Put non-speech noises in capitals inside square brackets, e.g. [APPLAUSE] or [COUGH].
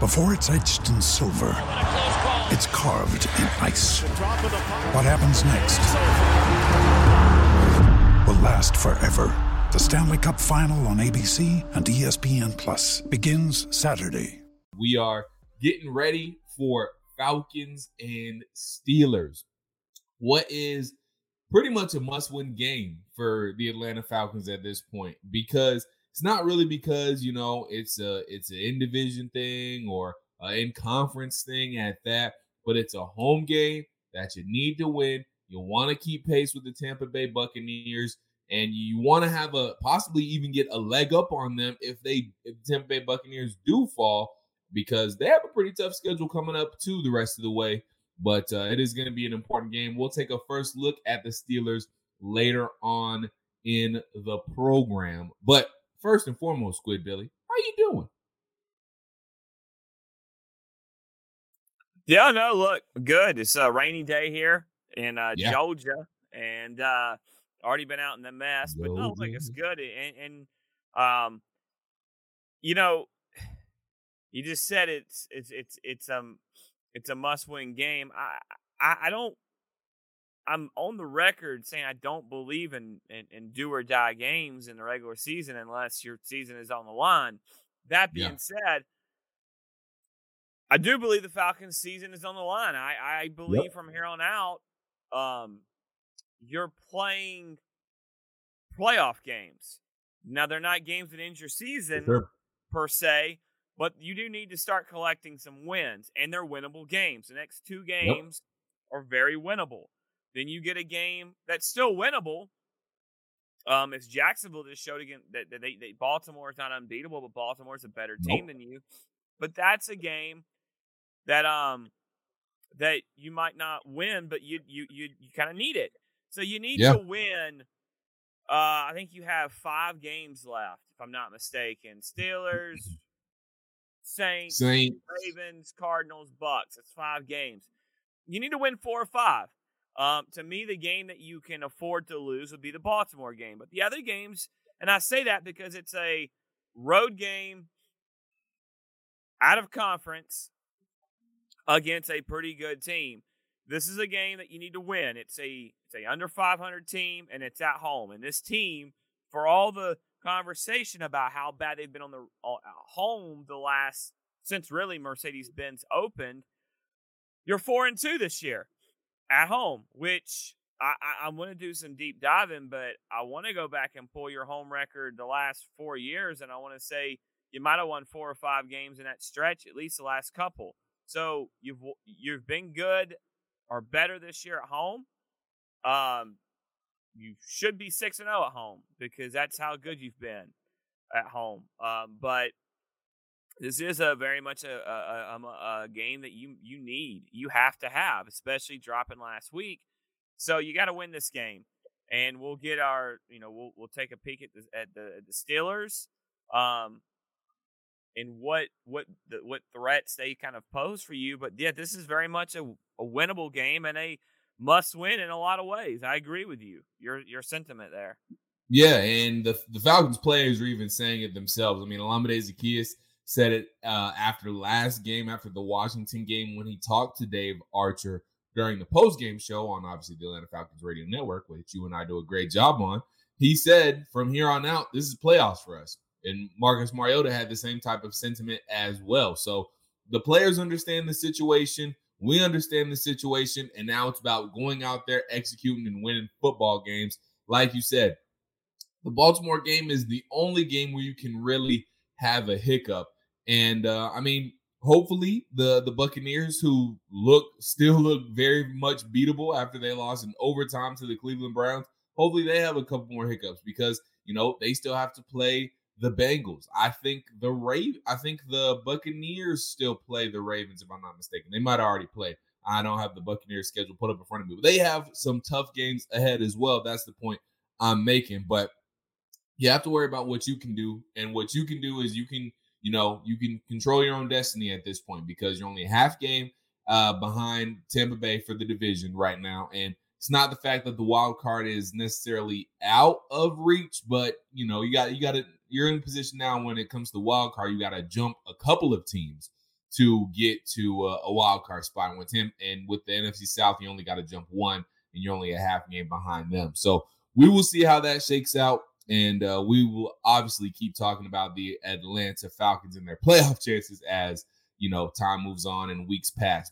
Before it's etched in silver, it's carved in ice. What happens next will last forever. The Stanley Cup Final on ABC and ESPN Plus begins Saturday. We are getting ready for Falcons and Steelers. What is pretty much a must-win game for the Atlanta Falcons at this point because it's not really because you know it's a it's an in division thing or an in conference thing at that, but it's a home game that you need to win. You want to keep pace with the Tampa Bay Buccaneers, and you want to have a possibly even get a leg up on them if they if the Tampa Bay Buccaneers do fall because they have a pretty tough schedule coming up too the rest of the way. But uh, it is going to be an important game. We'll take a first look at the Steelers later on in the program, but first and foremost, Squid Billy, how you doing? Yeah, no, look, good. It's a rainy day here in uh, Yeah. Georgia, and uh, already been out in the mess, but no, look, it's good. And, and um, you know, you just said it's it's it's it's um it's a must-win game. I I, I don't. I'm on the record saying I don't believe in, in, in do or die games in the regular season unless your season is on the line. That being Yeah. said, I do believe the Falcons' season is on the line. I, I believe from here on out, um, you're playing playoff games. Now they're not games that end your season Sure. per se, but you do need to start collecting some wins, and they're winnable games. The next two games are very winnable. Then you get a game that's still winnable. Um, it's Jacksonville just showed again that, that they, they Baltimore is not unbeatable, but Baltimore's a better team Nope. than you. But that's a game that um that you might not win, but you you you you kind of need it. So you need Yeah. to win. Uh, I think you have five games left, if I'm not mistaken. Steelers, Saints, Saints. Ravens, Cardinals, Bucks. That's five games. You need to win four or five. Um, to me, the game that you can afford to lose would be the Baltimore game. But the other games, and I say that because it's a road game out of conference against a pretty good team. This is a game that you need to win. It's a it's a under 500 team and it's at home. And this team, for all the conversation about how bad they've been on the uh, home the last since really Mercedes Benz opened, you're four and two this year at home, which I, I, I want to do some deep diving, but I want to go back and pull your home record the last four years, and I want to say you might have won four or five games in that stretch, at least the last couple. So you've you've been good or better this year at home. Um, you should be six and zero at home because that's how good you've been at home. Um, but this is a very much a, a, a, a game that you you need you have to have, especially dropping last week. So you got to win this game, and we'll get our you know we'll we'll take a peek at the at the, the Steelers, um, and what what the, what threats they kind of pose for you. But yeah, this is very much a, a winnable game and a must win in a lot of ways. I agree with you. Your your sentiment there. Yeah, and the the Falcons players are even saying it themselves. I mean, Olamide Zaccheaus said it uh, after last game, after the Washington game, when he talked to Dave Archer during the post game show on obviously the Atlanta Falcons Radio Network, which you and I do a great job on. He said, from here on out, this is playoffs for us. and Marcus Mariota had the same type of sentiment as well. So the players understand the situation. We understand the situation, and now it's about going out there, executing, and winning football games. Like you said, the Baltimore game is the only game where you can really have a hiccup. And uh, I mean, hopefully the the Buccaneers, who look still look very much beatable after they lost in overtime to the Cleveland Browns, hopefully they have a couple more hiccups because you know they still have to play the Bengals. I think the Raven, I think the Buccaneers still play the Ravens, if I'm not mistaken. They might already play. I don't have the Buccaneers schedule put up in front of me, but they have some tough games ahead as well. That's the point I'm making. But you have to worry about what you can do. And what you can do is you can, you know, you can control your own destiny at this point because you're only a half game uh, behind Tampa Bay for the division right now. And it's not the fact that the wild card is necessarily out of reach, but you know, you got you got to you're in position now when it comes to the wild card, you got to jump a couple of teams to get to a, a wild card spot. With him and with the NFC South, you only got to jump one, and you're only a half game behind them. So we will see how that shakes out. And uh, we will obviously keep talking about the Atlanta Falcons and their playoff [LAUGHS] chances as you know time moves on and weeks pass.